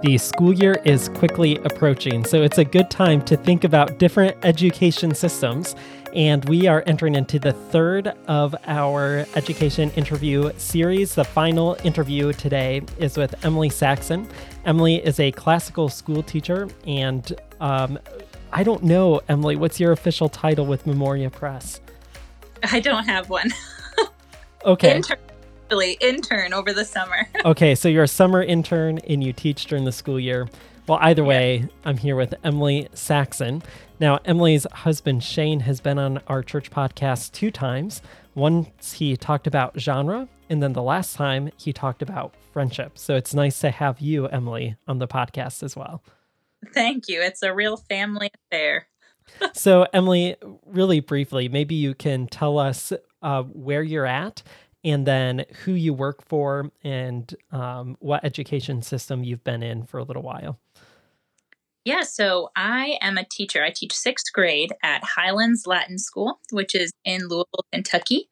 The school year is quickly approaching, so it's a good time to think about different education systems. And we are entering into the third of our education interview series. The final interview today is with Emily Saxon. Emily is a classical school teacher, and um, I don't know, Emily, what's your official title with Memoria Press? I don't have one. okay. Intern intern over the summer. okay, so you're a summer intern and you teach during the school year. Well, either way, yeah. I'm here with Emily Saxon. Now, Emily's husband Shane has been on our church podcast two times. Once he talked about genre, and then the last time he talked about friendship. So it's nice to have you, Emily, on the podcast as well. Thank you. It's a real family affair. so, Emily, really briefly, maybe you can tell us uh, where you're at and then who you work for and um, what education system you've been in for a little while. Yeah, so I am a teacher. I teach sixth grade at Highlands Latin School, which is in Louisville, Kentucky.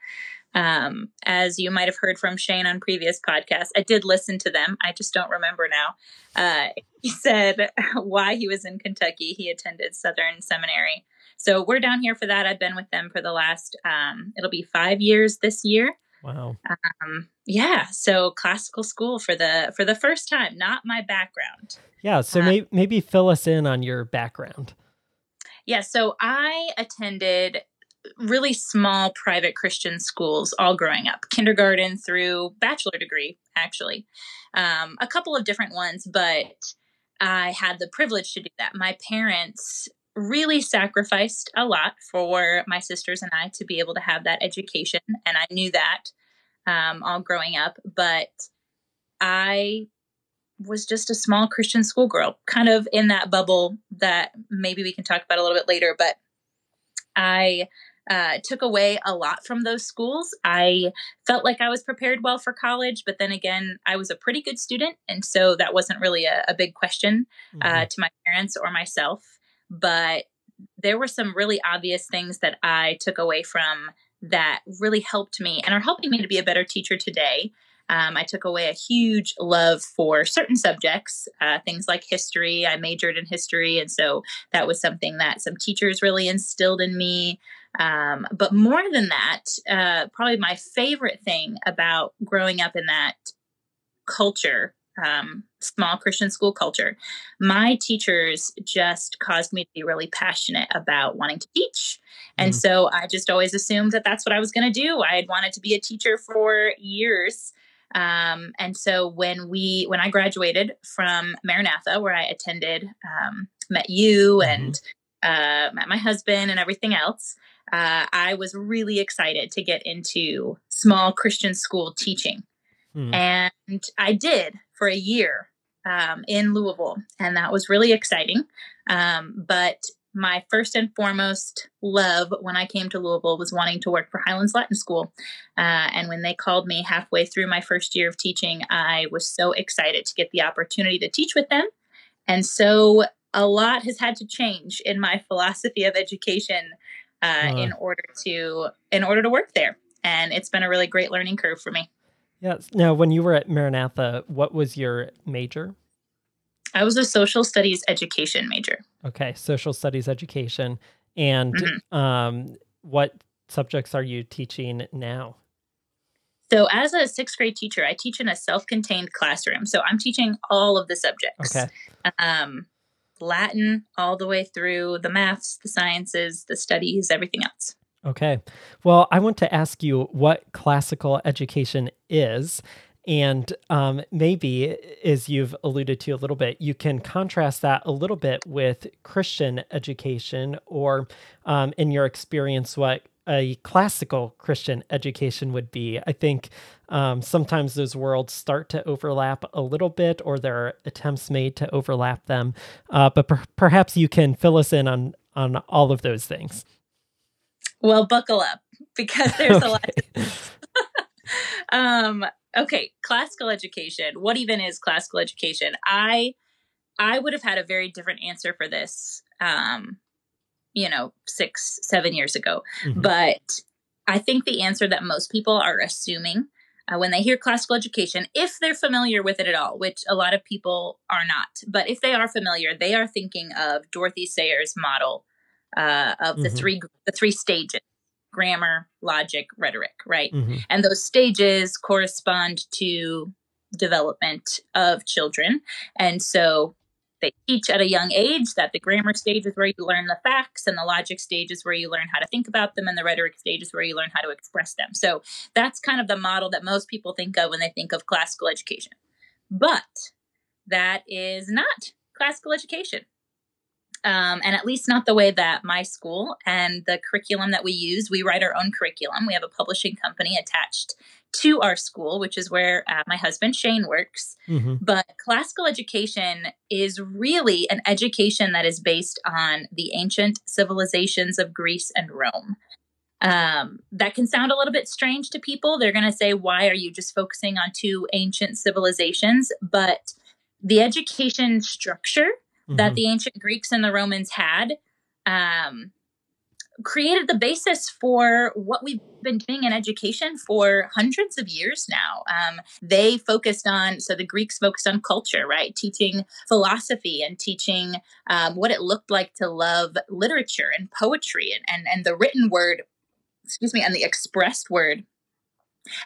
Um, as you might have heard from Shane on previous podcasts, I did listen to them. I just don't remember now. Uh, he said why he was in Kentucky. He attended Southern Seminary. So we're down here for that. I've been with them for the last, um, it'll be five years this year. Wow. Um, yeah. So classical school for the for the first time, not my background. Yeah. So um, may, maybe fill us in on your background. Yeah. So I attended really small private Christian schools all growing up, kindergarten through bachelor degree, actually. Um, a couple of different ones, but I had the privilege to do that. My parents really sacrificed a lot for my sisters and I to be able to have that education. And I knew that um, all growing up. But I was just a small Christian schoolgirl, kind of in that bubble that maybe we can talk about a little bit later. But I uh, took away a lot from those schools. I felt like I was prepared well for college, but then again, I was a pretty good student. And so that wasn't really a, a big question uh, mm-hmm. to my parents or myself but there were some really obvious things that I took away from that really helped me and are helping me to be a better teacher today. Um, I took away a huge love for certain subjects, uh, things like history. I majored in history, and so that was something that some teachers really instilled in me. Um, but more than that, uh, probably my favorite thing about growing up in that culture um, small Christian school culture, my teachers just caused me to be really passionate about wanting to teach. And mm-hmm. so I just always assumed that that's what I was going to do. I had wanted to be a teacher for years. Um, and so when we, when I graduated from Maranatha, where I attended, um, met you mm-hmm. and uh, met my husband and everything else, uh, I was really excited to get into small Christian school teaching. Mm. And I did for a year um, in Louisville, and that was really exciting. Um, but my first and foremost love when I came to Louisville was wanting to work for Highlands Latin School. Uh, and when they called me halfway through my first year of teaching, I was so excited to get the opportunity to teach with them. And so a lot has had to change in my philosophy of education uh, uh. in order to in order to work there. And it's been a really great learning curve for me. Yes. Now, when you were at Maranatha, what was your major? I was a social studies education major. Okay, social studies education. And mm-hmm. um, what subjects are you teaching now? So, as a sixth grade teacher, I teach in a self contained classroom. So, I'm teaching all of the subjects. Okay. Um, Latin, all the way through the maths, the sciences, the studies, everything else. Okay. Well, I want to ask you what classical education is. And um, maybe, as you've alluded to a little bit, you can contrast that a little bit with Christian education, or um, in your experience, what a classical Christian education would be. I think um, sometimes those worlds start to overlap a little bit, or there are attempts made to overlap them. Uh, but per- perhaps you can fill us in on on all of those things. Well, buckle up because there's okay. a lot. um, okay, classical education. What even is classical education? I I would have had a very different answer for this. Um, you know, six, seven years ago. Mm-hmm. But I think the answer that most people are assuming uh, when they hear classical education, if they're familiar with it at all, which a lot of people are not, but if they are familiar, they are thinking of Dorothy Sayers' model uh, of the mm-hmm. three the three stages: grammar, logic, rhetoric. Right, mm-hmm. and those stages correspond to development of children, and so they teach at a young age that the grammar stage is where you learn the facts and the logic stage is where you learn how to think about them and the rhetoric stage is where you learn how to express them so that's kind of the model that most people think of when they think of classical education but that is not classical education um, and at least not the way that my school and the curriculum that we use we write our own curriculum we have a publishing company attached to our school, which is where uh, my husband Shane works. Mm-hmm. But classical education is really an education that is based on the ancient civilizations of Greece and Rome. Um, that can sound a little bit strange to people. They're going to say, Why are you just focusing on two ancient civilizations? But the education structure mm-hmm. that the ancient Greeks and the Romans had um, created the basis for what we've been doing in education for hundreds of years now. Um, they focused on, so the Greeks focused on culture, right? Teaching philosophy and teaching um, what it looked like to love literature and poetry and, and, and the written word, excuse me, and the expressed word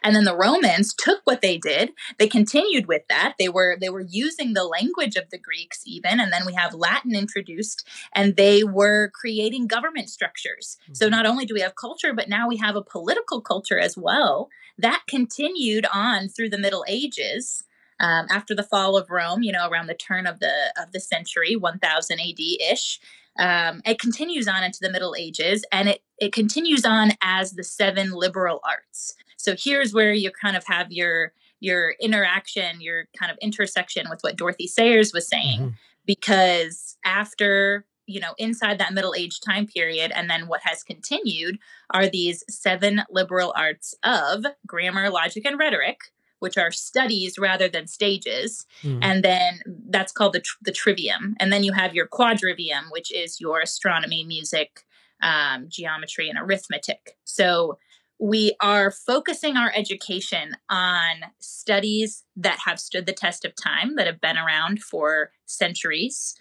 and then the romans took what they did. They continued with that. They were they were using the language of the greeks even and then we have latin introduced and they were creating government structures. Mm-hmm. so not only do we have culture but now we have a political culture as well that continued on through the middle ages um, after the fall of rome you know around the turn of the of the century 1000 ad ish um, it continues on into the middle ages and it it continues on as the seven liberal arts so here's where you kind of have your your interaction, your kind of intersection with what Dorothy Sayers was saying, mm-hmm. because after you know inside that middle age time period and then what has continued are these seven liberal arts of grammar logic and rhetoric which are studies rather than stages mm. and then that's called the, tr- the trivium and then you have your quadrivium which is your astronomy music um, geometry and arithmetic so we are focusing our education on studies that have stood the test of time, that have been around for centuries,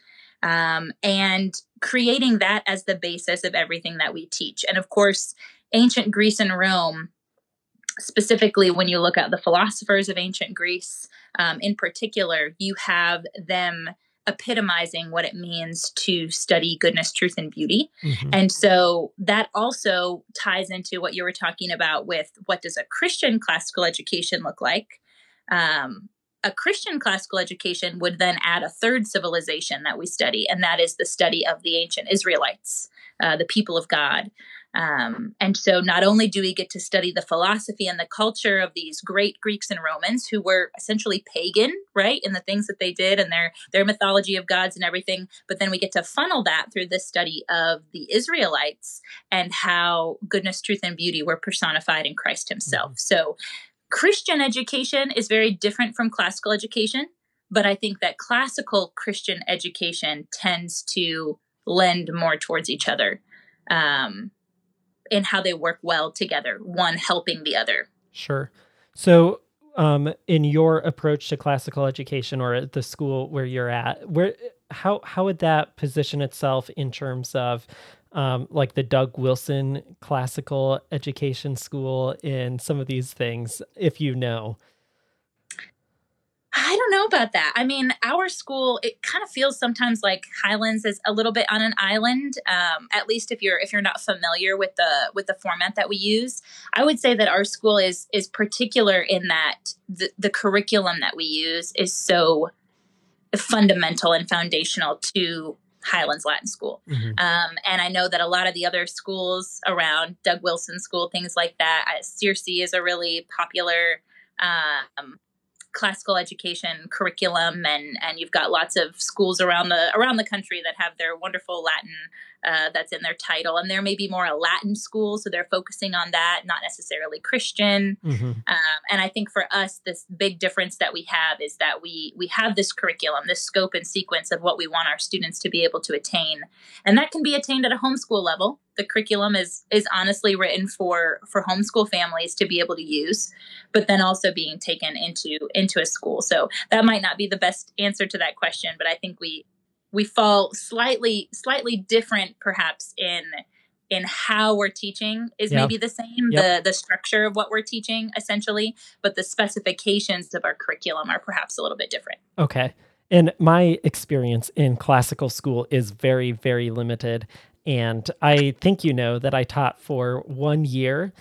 um, and creating that as the basis of everything that we teach. And of course, ancient Greece and Rome, specifically when you look at the philosophers of ancient Greece um, in particular, you have them epitomizing what it means to study goodness, truth, and beauty. Mm-hmm. And so that also ties into what you were talking about with what does a Christian classical education look like? Um, a Christian classical education would then add a third civilization that we study, and that is the study of the ancient Israelites, uh, the people of God. Um, and so, not only do we get to study the philosophy and the culture of these great Greeks and Romans who were essentially pagan, right, in the things that they did and their their mythology of gods and everything, but then we get to funnel that through the study of the Israelites and how goodness, truth, and beauty were personified in Christ Himself. Mm-hmm. So, Christian education is very different from classical education, but I think that classical Christian education tends to lend more towards each other. Um, and how they work well together, one helping the other. Sure. So, um, in your approach to classical education or at the school where you're at, where how how would that position itself in terms of um, like the Doug Wilson Classical Education School in some of these things, if you know? I don't know about that. I mean, our school it kind of feels sometimes like Highlands is a little bit on an island. Um, at least if you're if you're not familiar with the with the format that we use, I would say that our school is is particular in that the, the curriculum that we use is so fundamental and foundational to Highlands Latin School. Mm-hmm. Um, and I know that a lot of the other schools around Doug Wilson School, things like that, uh, Searcy is a really popular um, classical education curriculum and and you've got lots of schools around the around the country that have their wonderful latin uh, that's in their title and there may be more a latin school so they're focusing on that not necessarily christian mm-hmm. um, and i think for us this big difference that we have is that we we have this curriculum this scope and sequence of what we want our students to be able to attain and that can be attained at a homeschool level The curriculum is is honestly written for for homeschool families to be able to use, but then also being taken into into a school. So that might not be the best answer to that question, but I think we we fall slightly slightly different perhaps in in how we're teaching is yep. maybe the same yep. the the structure of what we're teaching essentially but the specifications of our curriculum are perhaps a little bit different okay and my experience in classical school is very very limited and i think you know that i taught for one year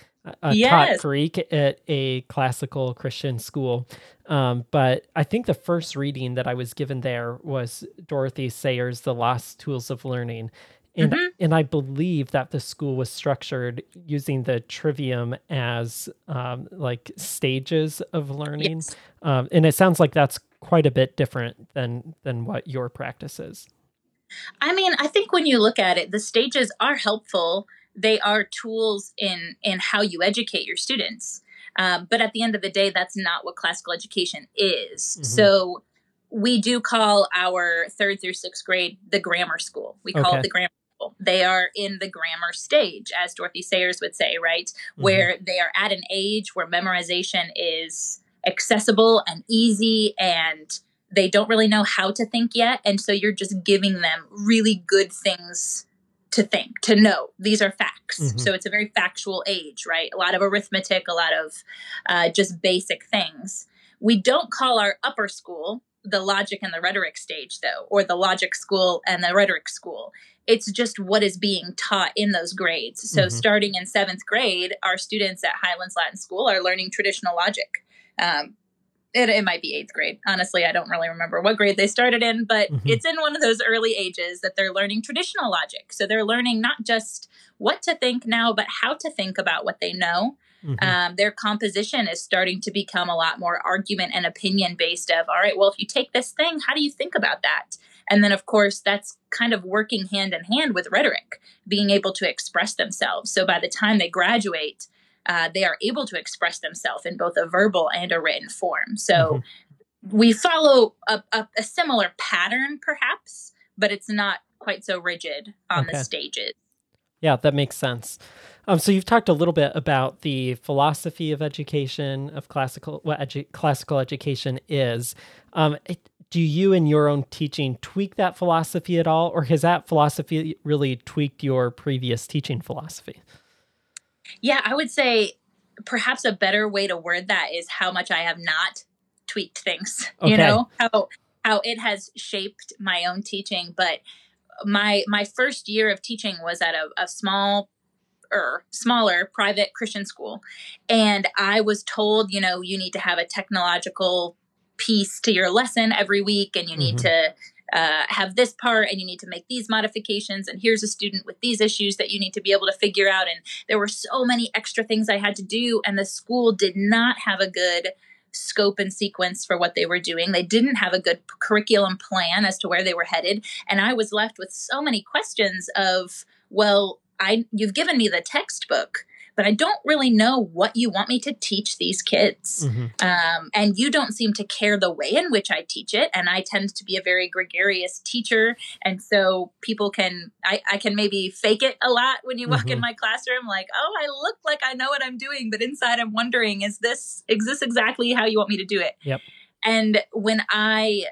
uh, yes. taught Greek at a classical Christian school. Um, but I think the first reading that I was given there was Dorothy Sayers' The Lost Tools of Learning. And, mm-hmm. and I believe that the school was structured using the trivium as um, like stages of learning. Yes. Um, and it sounds like that's quite a bit different than than what your practice is. I mean, I think when you look at it, the stages are helpful they are tools in in how you educate your students. Um, but at the end of the day, that's not what classical education is. Mm-hmm. So we do call our third through sixth grade the grammar school. We call okay. it the grammar school. They are in the grammar stage, as Dorothy Sayers would say, right? Mm-hmm. Where they are at an age where memorization is accessible and easy and they don't really know how to think yet. And so you're just giving them really good things to think, to know. These are facts. Mm-hmm. So it's a very factual age, right? A lot of arithmetic, a lot of uh, just basic things. We don't call our upper school the logic and the rhetoric stage, though, or the logic school and the rhetoric school. It's just what is being taught in those grades. So, mm-hmm. starting in seventh grade, our students at Highlands Latin School are learning traditional logic. Um, it, it, might be eighth grade. Honestly, I don't really remember what grade they started in, but mm-hmm. it's in one of those early ages that they're learning traditional logic. So they're learning not just what to think now, but how to think about what they know. Mm-hmm. Um, their composition is starting to become a lot more argument and opinion based of, all right, well, if you take this thing, how do you think about that? And then, of course, that's kind of working hand in hand with rhetoric, being able to express themselves. So by the time they graduate, uh, they are able to express themselves in both a verbal and a written form. So mm-hmm. we follow a, a, a, similar pattern, perhaps, but it's not quite so rigid on okay. the stages. Yeah, that makes sense. Um, so you've talked a little bit about the philosophy of education, of classical what edu- classical education is. Um, it, do you in your own teaching tweak that philosophy at all, or has that philosophy really tweaked your previous teaching philosophy? Yeah, I would say perhaps a better way to word that is how much I have not tweaked things. Okay. You know, how how it has shaped my own teaching. But my my first year of teaching was at a, a small or smaller private Christian school. And I was told, you know, you need to have a technological piece to your lesson every week and you need mm-hmm. to uh, have this part and you need to make these modifications and here's a student with these issues that you need to be able to figure out. And there were so many extra things i had to do and the school did not have a good scope and sequence for what they were doing. They didn't have a good curriculum plan as to where they were headed. And i was left with so many questions of well i you've given me the textbook but I don't really know what you want me to teach these kids. Mm-hmm. Um, and you don't seem to care the way in which I teach it. And I tend to be a very gregarious teacher. And so people can, I, I can maybe fake it a lot when you walk mm-hmm. in my classroom, like, oh, I look like I know what I'm doing. But inside I'm wondering, is this, is this exactly how you want me to do it? Yep. And when I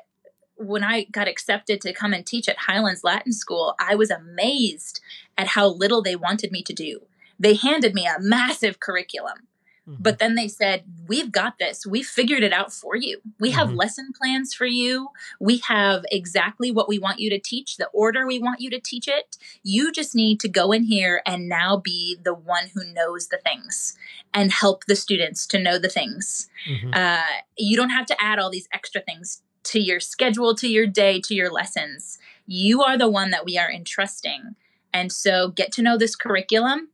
when I got accepted to come and teach at Highlands Latin School, I was amazed at how little they wanted me to do they handed me a massive curriculum. Mm-hmm. But then they said, We've got this. We figured it out for you. We have mm-hmm. lesson plans for you. We have exactly what we want you to teach, the order we want you to teach it. You just need to go in here and now be the one who knows the things and help the students to know the things. Mm-hmm. Uh, you don't have to add all these extra things to your schedule, to your day, to your lessons. You are the one that we are entrusting. And so get to know this curriculum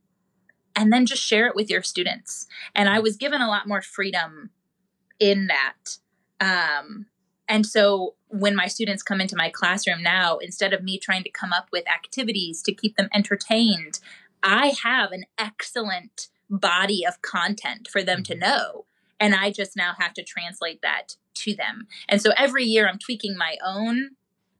and then just share it with your students. And I was given a lot more freedom in that. Um, and so when my students come into my classroom now, instead of me trying to come up with activities to keep them entertained, I have an excellent body of content for them to mm-hmm. know. And I just now have to translate that to them. And so every year I'm tweaking my own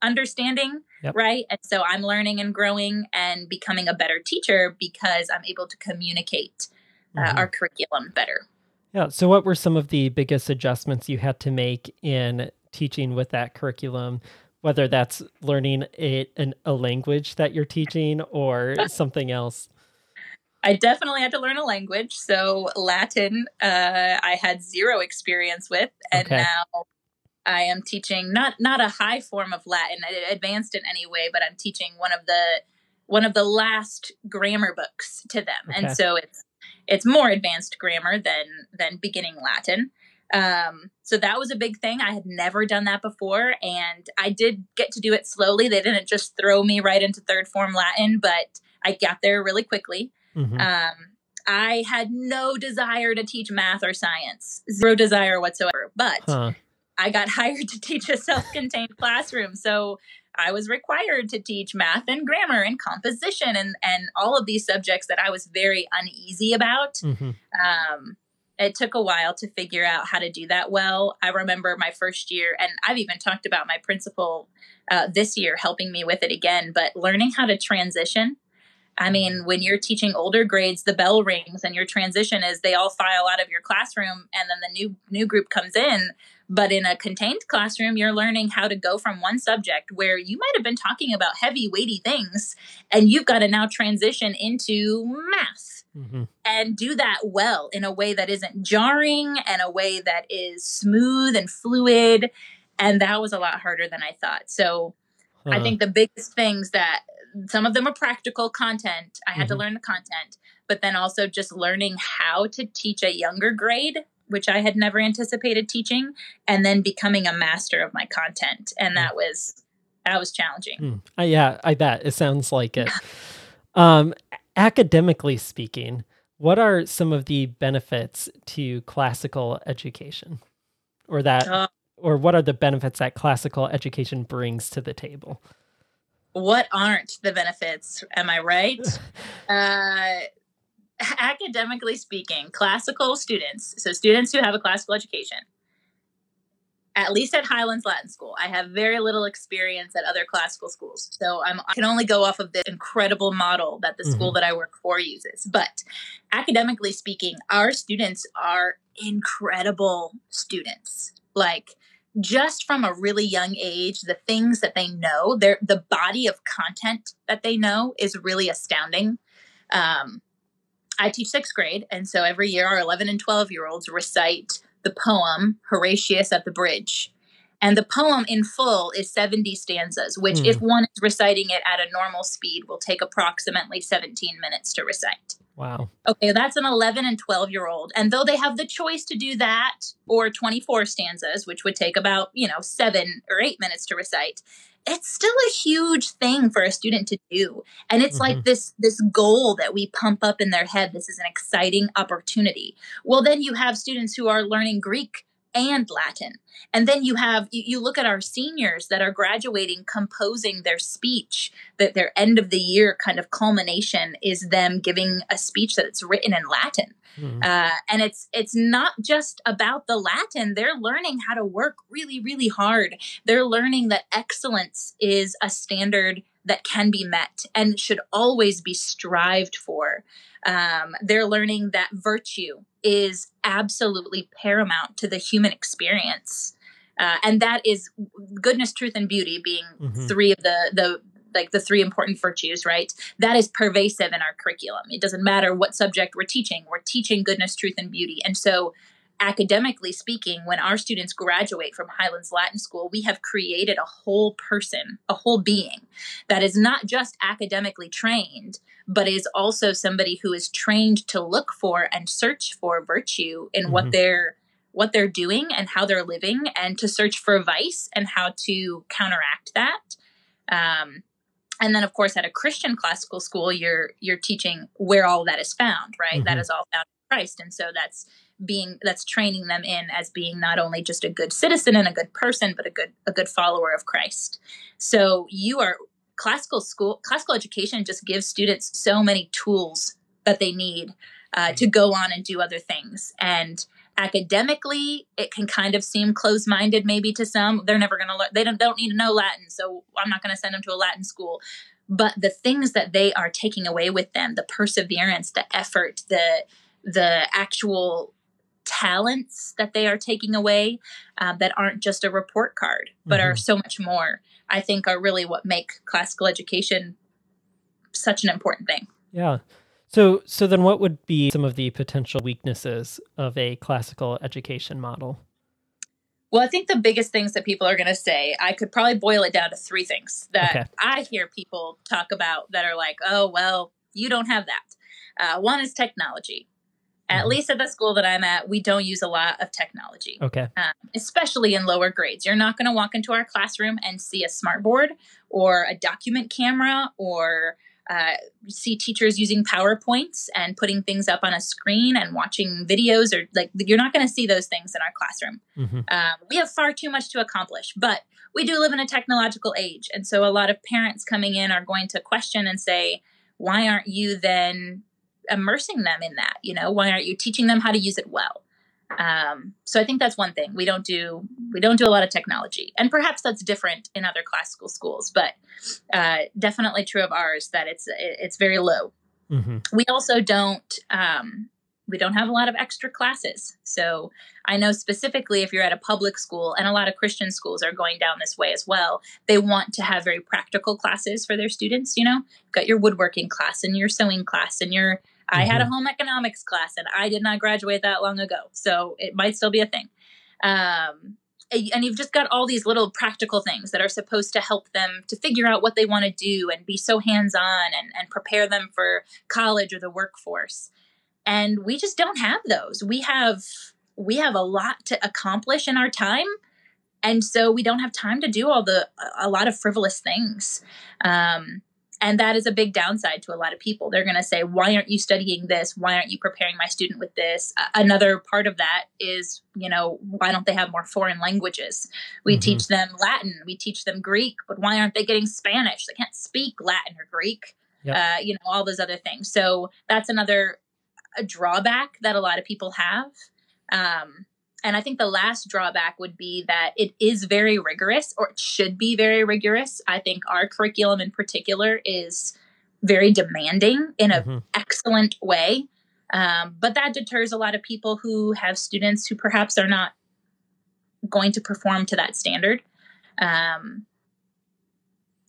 understanding, yep. right? And so I'm learning and growing and becoming a better teacher because I'm able to communicate uh, mm-hmm. our curriculum better. Yeah. So, what were some of the biggest adjustments you had to make in teaching with that curriculum? Whether that's learning a, an, a language that you're teaching or something else. I definitely had to learn a language. So Latin, uh, I had zero experience with, and okay. now I am teaching not not a high form of Latin, advanced in any way, but I'm teaching one of the one of the last grammar books to them, okay. and so it's it's more advanced grammar than than beginning Latin. Um, so that was a big thing. I had never done that before, and I did get to do it slowly. They didn't just throw me right into third form Latin, but I got there really quickly. Mm-hmm. Um, I had no desire to teach math or science, zero desire whatsoever. But huh. I got hired to teach a self contained classroom. So I was required to teach math and grammar and composition and, and all of these subjects that I was very uneasy about. Mm-hmm. Um, it took a while to figure out how to do that well. I remember my first year, and I've even talked about my principal uh, this year helping me with it again, but learning how to transition I mean, when you're teaching older grades, the bell rings and your transition is they all file out of your classroom and then the new new group comes in. But in a contained classroom, you're learning how to go from one subject where you might have been talking about heavy, weighty things, and you've got to now transition into math mm-hmm. and do that well in a way that isn't jarring and a way that is smooth and fluid. And that was a lot harder than I thought. So uh-huh. I think the biggest things that some of them are practical content. I had mm-hmm. to learn the content, but then also just learning how to teach a younger grade, which I had never anticipated teaching, and then becoming a master of my content. And that was that was challenging. Mm. Uh, yeah, I bet. It sounds like it. um, academically speaking, what are some of the benefits to classical education? Or that uh, or what are the benefits that classical education brings to the table? what aren't the benefits? Am I right? uh, academically speaking, classical students, so students who have a classical education, at least at Highlands Latin School, I have very little experience at other classical schools. So I'm, i can only go off of the incredible model that the mm-hmm. school that I work for uses. But academically speaking, our students are incredible students. Like, just from a really young age, the things that they know, their the body of content that they know is really astounding. Um, I teach sixth grade, and so every year our 11 and 12 year olds recite the poem Horatius at the Bridge. And the poem in full is 70 stanzas, which, mm. if one is reciting it at a normal speed, will take approximately 17 minutes to recite. Wow. Okay, that's an 11 and 12 year old. And though they have the choice to do that or 24 stanzas, which would take about, you know, seven or eight minutes to recite, it's still a huge thing for a student to do. And it's mm-hmm. like this this goal that we pump up in their head. This is an exciting opportunity. Well, then you have students who are learning Greek and Latin. And then you have you, you, look at our seniors that are graduating composing their speech, that their end of the year kind of culmination is them giving a speech that's written in Latin. Mm-hmm. Uh, and it's it's not just about the Latin. They're learning how to work really, really hard. They're learning that excellence is a standard that can be met and should always be strived for. Um, they're learning that virtue is absolutely paramount to the human experience. Uh, and that is goodness, truth, and beauty being mm-hmm. three of the the like the three important virtues, right? That is pervasive in our curriculum. It doesn't matter what subject we're teaching. We're teaching goodness, truth, and beauty. And so academically speaking, when our students graduate from Highlands Latin School, we have created a whole person, a whole being that is not just academically trained, but is also somebody who is trained to look for and search for virtue in mm-hmm. what they're what they're doing and how they're living and to search for vice and how to counteract that um, and then of course at a christian classical school you're you're teaching where all that is found right mm-hmm. that is all found in christ and so that's being that's training them in as being not only just a good citizen and a good person but a good a good follower of Christ. So you are classical school classical education just gives students so many tools that they need uh, to go on and do other things. And academically it can kind of seem closed-minded maybe to some. They're never going to learn they don't, don't need to know latin so i'm not going to send them to a latin school. But the things that they are taking away with them the perseverance the effort the the actual talents that they are taking away uh, that aren't just a report card but mm-hmm. are so much more i think are really what make classical education such an important thing yeah so, so then what would be some of the potential weaknesses of a classical education model? Well, I think the biggest things that people are going to say, I could probably boil it down to three things that okay. I hear people talk about that are like, oh, well, you don't have that. Uh, one is technology. At mm-hmm. least at the school that I'm at, we don't use a lot of technology. Okay. Um, especially in lower grades. You're not going to walk into our classroom and see a smartboard or a document camera or uh, see teachers using PowerPoints and putting things up on a screen and watching videos, or like you're not going to see those things in our classroom. Mm-hmm. Um, we have far too much to accomplish, but we do live in a technological age. And so a lot of parents coming in are going to question and say, why aren't you then immersing them in that? You know, why aren't you teaching them how to use it well? Um, so I think that's one thing we don't do. We don't do a lot of technology, and perhaps that's different in other classical schools, but uh, definitely true of ours that it's it's very low. Mm-hmm. We also don't um, we don't have a lot of extra classes. So I know specifically if you're at a public school, and a lot of Christian schools are going down this way as well, they want to have very practical classes for their students. You know, You've got your woodworking class and your sewing class and your I mm-hmm. had a mm-hmm. home economics class and I did not graduate that long ago. So it might still be a thing. Um, and you've just got all these little practical things that are supposed to help them to figure out what they want to do and be so hands on and, and prepare them for college or the workforce. And we just don't have those. We have we have a lot to accomplish in our time and so we don't have time to do all the a lot of frivolous things um, and that is a big downside to a lot of people. They're going to say, why aren't you studying this? Why aren't you preparing my student with this? Uh, another part of that is, you know, why don't they have more foreign languages? We mm-hmm. teach them Latin, we teach them Greek, but why aren't they getting Spanish? They can't speak Latin or Greek, yep. uh, you know, all those other things. So that's another a drawback that a lot of people have. Um, and I think the last drawback would be that it is very rigorous, or it should be very rigorous. I think our curriculum in particular is very demanding in an mm-hmm. excellent way. Um, but that deters a lot of people who have students who perhaps are not going to perform to that standard. Um,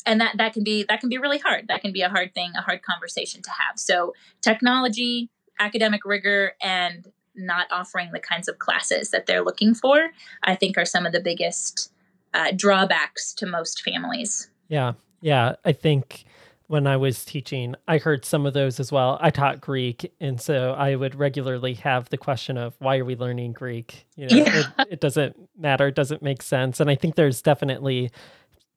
and that that can be that can be really hard. That can be a hard thing, a hard conversation to have. So technology, academic rigor, and not offering the kinds of classes that they're looking for, I think are some of the biggest uh, drawbacks to most families. Yeah. Yeah. I think when I was teaching, I heard some of those as well. I taught Greek, and so I would regularly have the question of why are we learning Greek? You know, yeah. it, it doesn't matter, it doesn't make sense. And I think there's definitely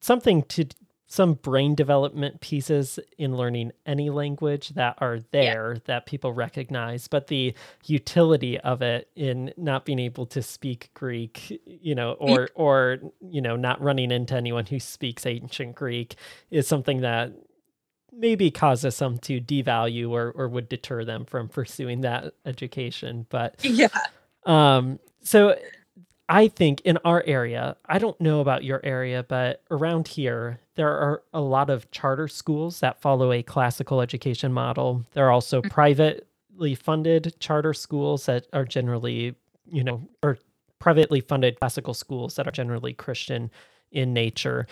something to some brain development pieces in learning any language that are there yeah. that people recognize but the utility of it in not being able to speak greek you know or or you know not running into anyone who speaks ancient greek is something that maybe causes some to devalue or or would deter them from pursuing that education but yeah um so I think in our area, I don't know about your area, but around here, there are a lot of charter schools that follow a classical education model. There are also mm-hmm. privately funded charter schools that are generally, you know, or privately funded classical schools that are generally Christian in nature.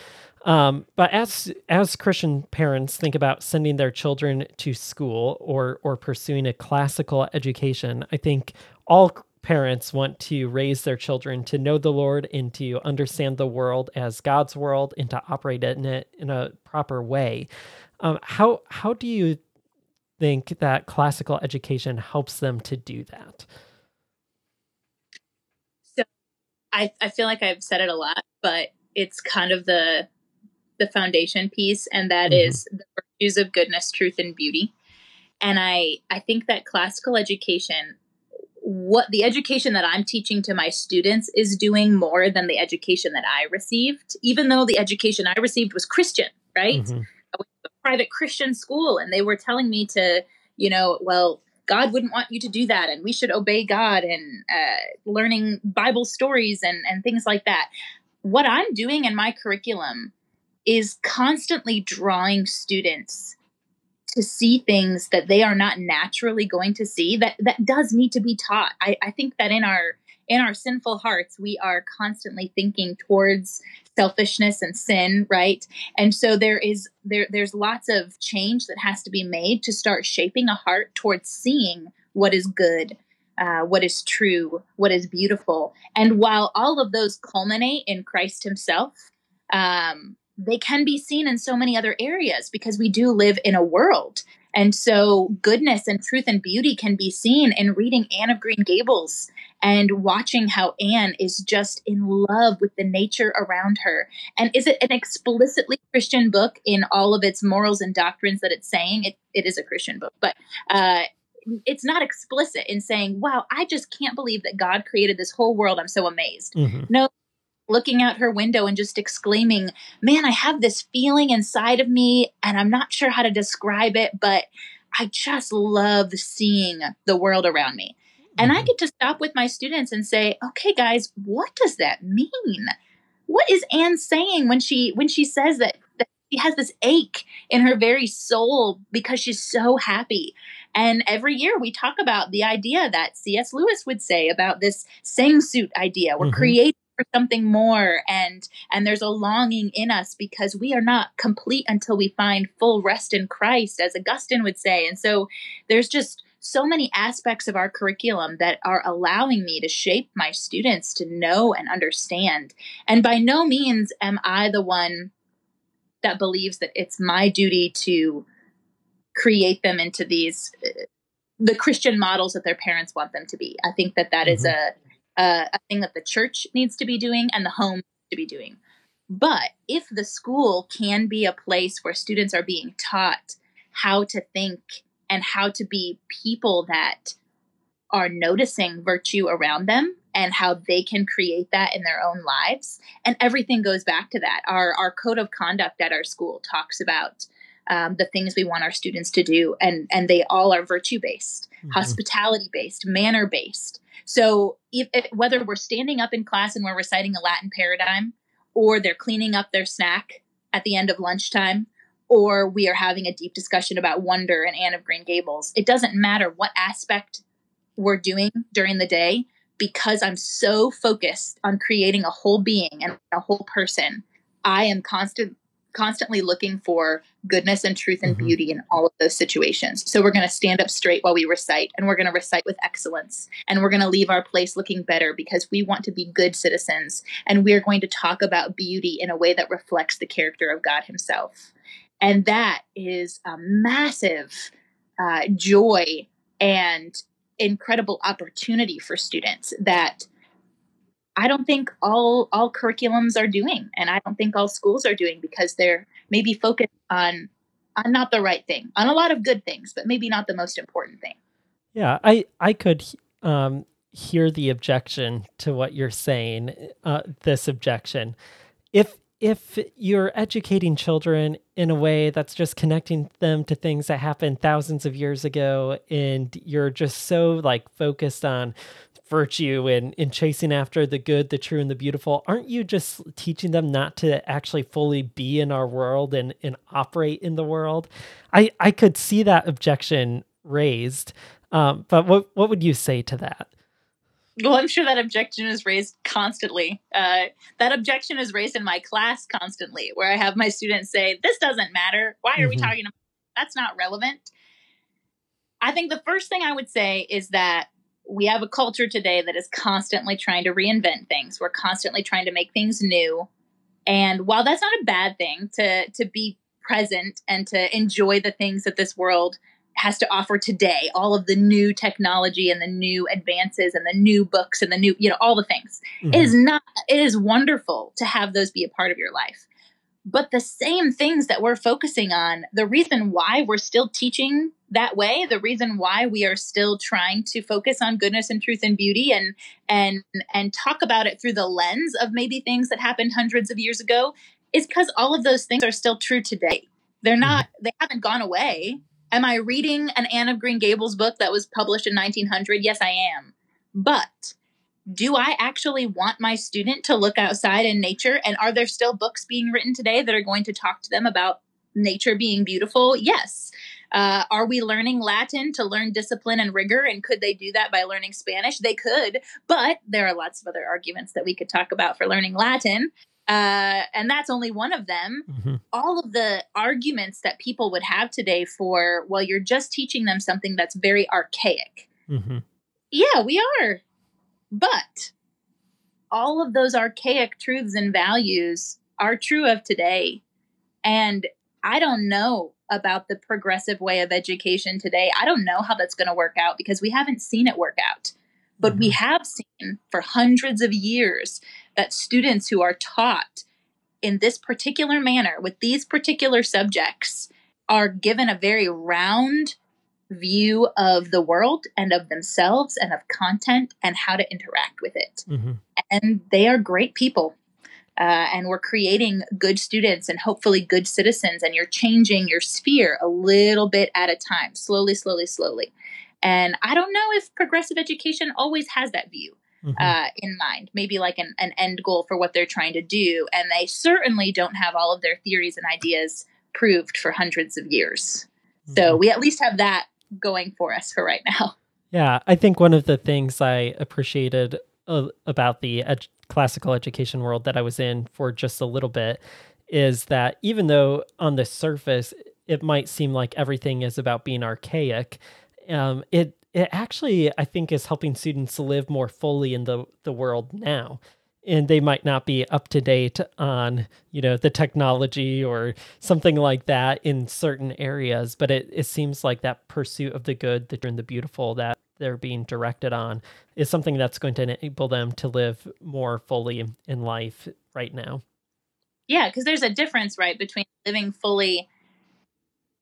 Um, but as as Christian parents think about sending their children to school or or pursuing a classical education, I think all parents want to raise their children to know the Lord and to understand the world as God's world and to operate in it in a proper way. Um, how how do you think that classical education helps them to do that? So, I I feel like I've said it a lot, but it's kind of the the foundation piece, and that mm-hmm. is the virtues of goodness, truth, and beauty. And I I think that classical education what the education that I'm teaching to my students is doing more than the education that I received, even though the education I received was Christian, right? Mm-hmm. I went to a private Christian school and they were telling me to, you know, well, God wouldn't want you to do that, and we should obey God, and uh, learning Bible stories and and things like that. What I'm doing in my curriculum is constantly drawing students to see things that they are not naturally going to see that that does need to be taught. I, I think that in our in our sinful hearts we are constantly thinking towards selfishness and sin right? And so there is there there's lots of change that has to be made to start shaping a heart towards seeing what is good uh, what is true what is beautiful. And while all of those culminate in christ himself um, they can be seen in so many other areas because we do live in a world and so, goodness and truth and beauty can be seen in reading Anne of Green Gables and watching how Anne is just in love with the nature around her. And is it an explicitly Christian book in all of its morals and doctrines that it's saying? It, it is a Christian book, but uh, it's not explicit in saying, wow, I just can't believe that God created this whole world. I'm so amazed. Mm-hmm. No, looking out her window and just exclaiming, Man, I have this feeling inside of me, and I'm not sure how to describe it, but I just love seeing the world around me. And I mm-hmm. get to stop with my students and say, okay, guys, what does that mean? What is Anne saying when she when she says that, that she has this ache in her very soul because she's so happy? And every year we talk about the idea that C.S. Lewis would say about this Sehnsucht idea. We're mm-hmm. creating for something more and and there's a longing in us because we are not complete until we find full rest in Christ as Augustine would say and so there's just so many aspects of our curriculum that are allowing me to shape my students to know and understand and by no means am I the one that believes that it's my duty to create them into these uh, the Christian models that their parents want them to be. I think that that mm-hmm. is a uh, a thing that the church needs to be doing and the home to be doing. But if the school can be a place where students are being taught how to think and how to be people that are noticing virtue around them and how they can create that in their own lives and everything goes back to that our our code of conduct at our school talks about um, the things we want our students to do and and they all are virtue based mm-hmm. hospitality based manner based so if, if, whether we're standing up in class and we're reciting a Latin paradigm, or they're cleaning up their snack at the end of lunchtime, or we are having a deep discussion about wonder and Anne of Green Gables, it doesn't matter what aspect we're doing during the day because I'm so focused on creating a whole being and a whole person. I am constant constantly looking for goodness and truth and mm-hmm. beauty in all of those situations. So we're going to stand up straight while we recite, and we're going to recite with excellence, and we're going to leave our place looking better because we want to be good citizens, and we're going to talk about beauty in a way that reflects the character of God Himself. And that is a massive uh, joy and incredible opportunity for students that I don't think all all curriculums are doing, and I don't think all schools are doing because they're maybe focused on on not the right thing, on a lot of good things, but maybe not the most important thing. Yeah, I I could um, hear the objection to what you're saying. Uh, this objection, if if you're educating children in a way that's just connecting them to things that happened thousands of years ago and you're just so like focused on virtue and in chasing after the good, the true, and the beautiful, aren't you just teaching them not to actually fully be in our world and, and operate in the world? I, I could see that objection raised. Um, but what what would you say to that? Well, I'm sure that objection is raised constantly. Uh, that objection is raised in my class constantly, where I have my students say, "This doesn't matter. Why are mm-hmm. we talking about? That's not relevant." I think the first thing I would say is that we have a culture today that is constantly trying to reinvent things. We're constantly trying to make things new. And while that's not a bad thing to to be present and to enjoy the things that this world has to offer today, all of the new technology and the new advances and the new books and the new, you know, all the things. Mm-hmm. It is not it is wonderful to have those be a part of your life. But the same things that we're focusing on, the reason why we're still teaching that way, the reason why we are still trying to focus on goodness and truth and beauty and and and talk about it through the lens of maybe things that happened hundreds of years ago is because all of those things are still true today. They're not mm-hmm. they haven't gone away. Am I reading an Anne of Green Gables book that was published in 1900? Yes, I am. But do I actually want my student to look outside in nature? And are there still books being written today that are going to talk to them about nature being beautiful? Yes. Uh, are we learning Latin to learn discipline and rigor? And could they do that by learning Spanish? They could, but there are lots of other arguments that we could talk about for learning Latin. Uh, and that's only one of them. Mm-hmm. All of the arguments that people would have today for, well, you're just teaching them something that's very archaic. Mm-hmm. Yeah, we are. But all of those archaic truths and values are true of today. And I don't know about the progressive way of education today. I don't know how that's going to work out because we haven't seen it work out. But mm-hmm. we have seen for hundreds of years that students who are taught in this particular manner with these particular subjects are given a very round view of the world and of themselves and of content and how to interact with it. Mm-hmm. And they are great people. Uh, and we're creating good students and hopefully good citizens, and you're changing your sphere a little bit at a time, slowly, slowly, slowly. And I don't know if progressive education always has that view. Mm-hmm. Uh, in mind, maybe like an, an end goal for what they're trying to do. And they certainly don't have all of their theories and ideas proved for hundreds of years. Mm-hmm. So we at least have that going for us for right now. Yeah, I think one of the things I appreciated uh, about the ed- classical education world that I was in for just a little bit is that even though on the surface it might seem like everything is about being archaic, um, it it actually I think is helping students live more fully in the the world now and they might not be up to date on you know the technology or something like that in certain areas but it, it seems like that pursuit of the good the and the beautiful that they're being directed on is something that's going to enable them to live more fully in life right now yeah because there's a difference right between living fully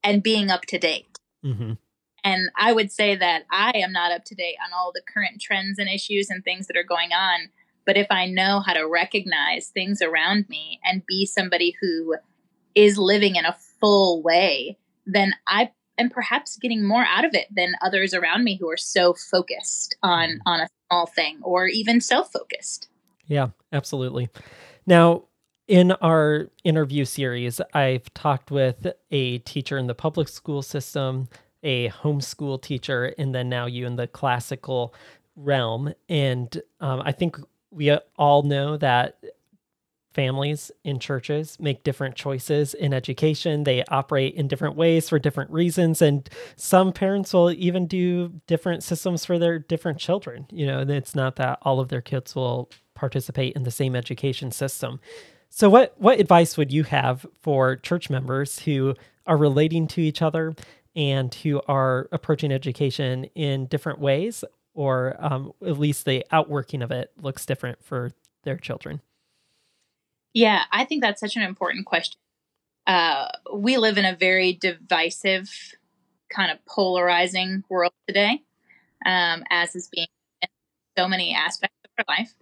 and being up to date mm-hmm. and i would say that i am not up to date on all the current trends and issues and things that are going on but if I know how to recognize things around me and be somebody who is living in a full way, then I am perhaps getting more out of it than others around me who are so focused on mm-hmm. on a small thing or even self-focused. Yeah, absolutely. Now, in our interview series, I've talked with a teacher in the public school system, a homeschool teacher, and then now you in the classical realm. And um, I think we all know that families in churches make different choices in education. They operate in different ways for different reasons. And some parents will even do different systems for their different children. You know, it's not that all of their kids will participate in the same education system. So what what advice would you have for church members who are relating to each other and who are approaching education in different ways or um, at least the outworking of it looks different for their children? Yeah, I think that's such an important question. Uh, we live in a very divisive, kind of polarizing world today, um, as is being in so many aspects of our life.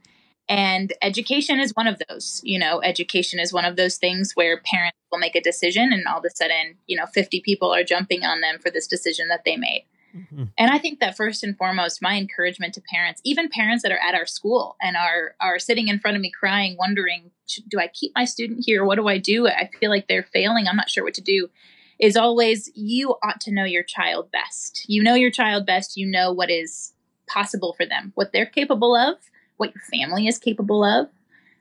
And education is one of those. You know, education is one of those things where parents will make a decision and all of a sudden, you know, 50 people are jumping on them for this decision that they made. Mm-hmm. And I think that first and foremost, my encouragement to parents, even parents that are at our school and are are sitting in front of me crying, wondering, do I keep my student here? What do I do? I feel like they're failing. I'm not sure what to do. Is always you ought to know your child best. You know your child best. You know what is possible for them, what they're capable of, what your family is capable of.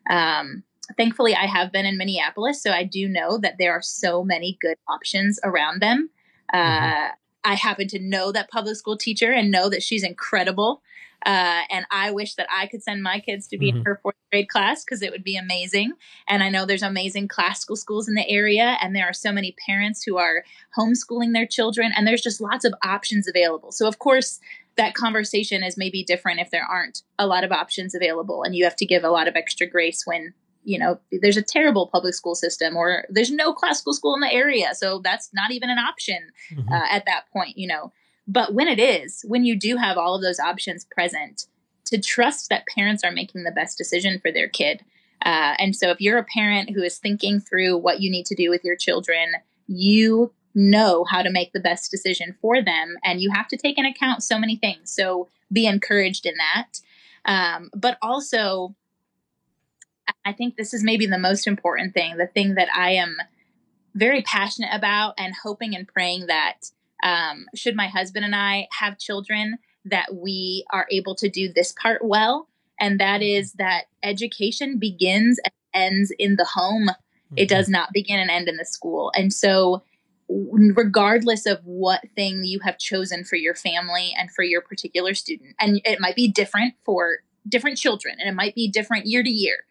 Um, thankfully, I have been in Minneapolis, so I do know that there are so many good options around them. Uh, mm-hmm. I happen to know that public school teacher and know that she's incredible. Uh, and I wish that I could send my kids to be mm-hmm. in her fourth grade class because it would be amazing. And I know there's amazing classical schools in the area, and there are so many parents who are homeschooling their children, and there's just lots of options available. So, of course, that conversation is maybe different if there aren't a lot of options available, and you have to give a lot of extra grace when you know there's a terrible public school system or there's no classical school in the area so that's not even an option mm-hmm. uh, at that point you know but when it is when you do have all of those options present to trust that parents are making the best decision for their kid uh, and so if you're a parent who is thinking through what you need to do with your children you know how to make the best decision for them. And you have to take into account so many things. So be encouraged in that. Um, but also, I think this is maybe the most important thing, the thing that I am very passionate about and hoping and praying that um, should my husband and I have children, that we are able to do this part well. And that mm-hmm. that education begins and ends in the home. Mm-hmm. It does not begin and end in the school. And so, regardless of what thing you have chosen for your family and for your particular student, and it might be different for different children and it might be different year to year.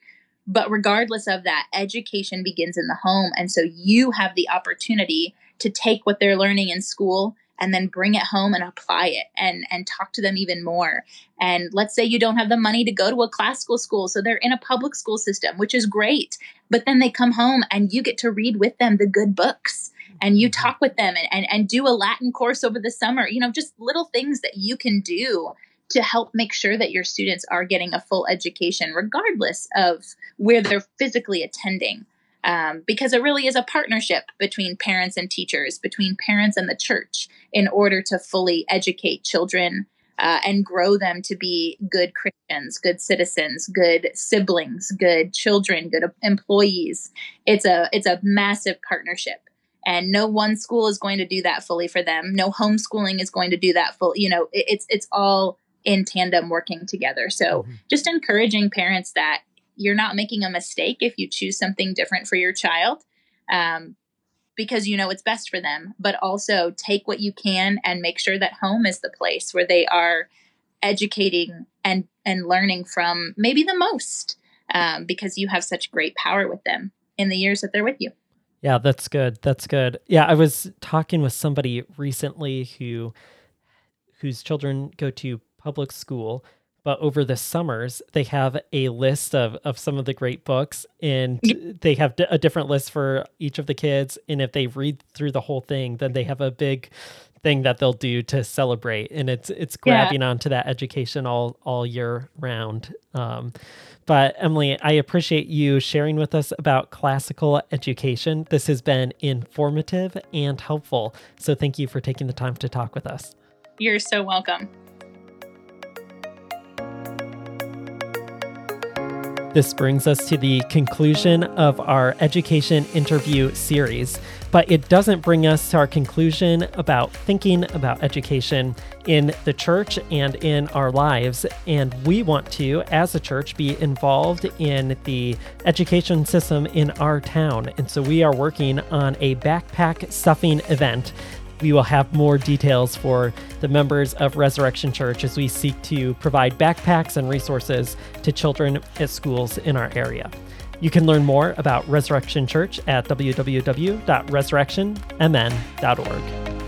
But regardless of that, education begins in the home. And so you have the opportunity to take what they're learning in school and then bring it home and apply it and and talk to them even more and let's say you don't have the money to go to a classical school so they're in a public school system which is great but then they come home and you get to read with them the good books and you mm-hmm. talk with them and, and, and do a latin course over the summer you know just little things that you can do to help make sure that your students are getting a full education regardless of where they're physically attending um, because it really is a partnership between parents and teachers, between parents and the church, in order to fully educate children uh, and grow them to be good Christians, good citizens, good siblings, good children, good employees. It's a it's a massive partnership, and no one school is going to do that fully for them. No homeschooling is going to do that full. You know, it, it's it's all in tandem working together. So mm-hmm. just encouraging parents that you're not making a mistake if you choose something different for your child um, because you know it's best for them but also take what you can and make sure that home is the place where they are educating and and learning from maybe the most um, because you have such great power with them in the years that they're with you yeah that's good that's good yeah i was talking with somebody recently who whose children go to public school but over the summers they have a list of, of some of the great books and they have a different list for each of the kids. And if they read through the whole thing then they have a big thing that they'll do to celebrate. And it's it's grabbing yeah. onto that education all all year round. Um, but Amily i appreciate you sharing with us about classical education. This has been informative and helpful. So thank you for taking the time to talk with us. You're so welcome This brings us to the conclusion of our education interview series, but it doesn't bring us to our conclusion about thinking about education in the church and in our lives. And we want to, as a church, be involved in the education system in our town. And so we are working on a backpack stuffing event we will have more details for the members of Resurrection Church as we seek to provide backpacks and resources to children at schools in our area. You can learn more about Resurrection Church at www.resurrectionmn.org.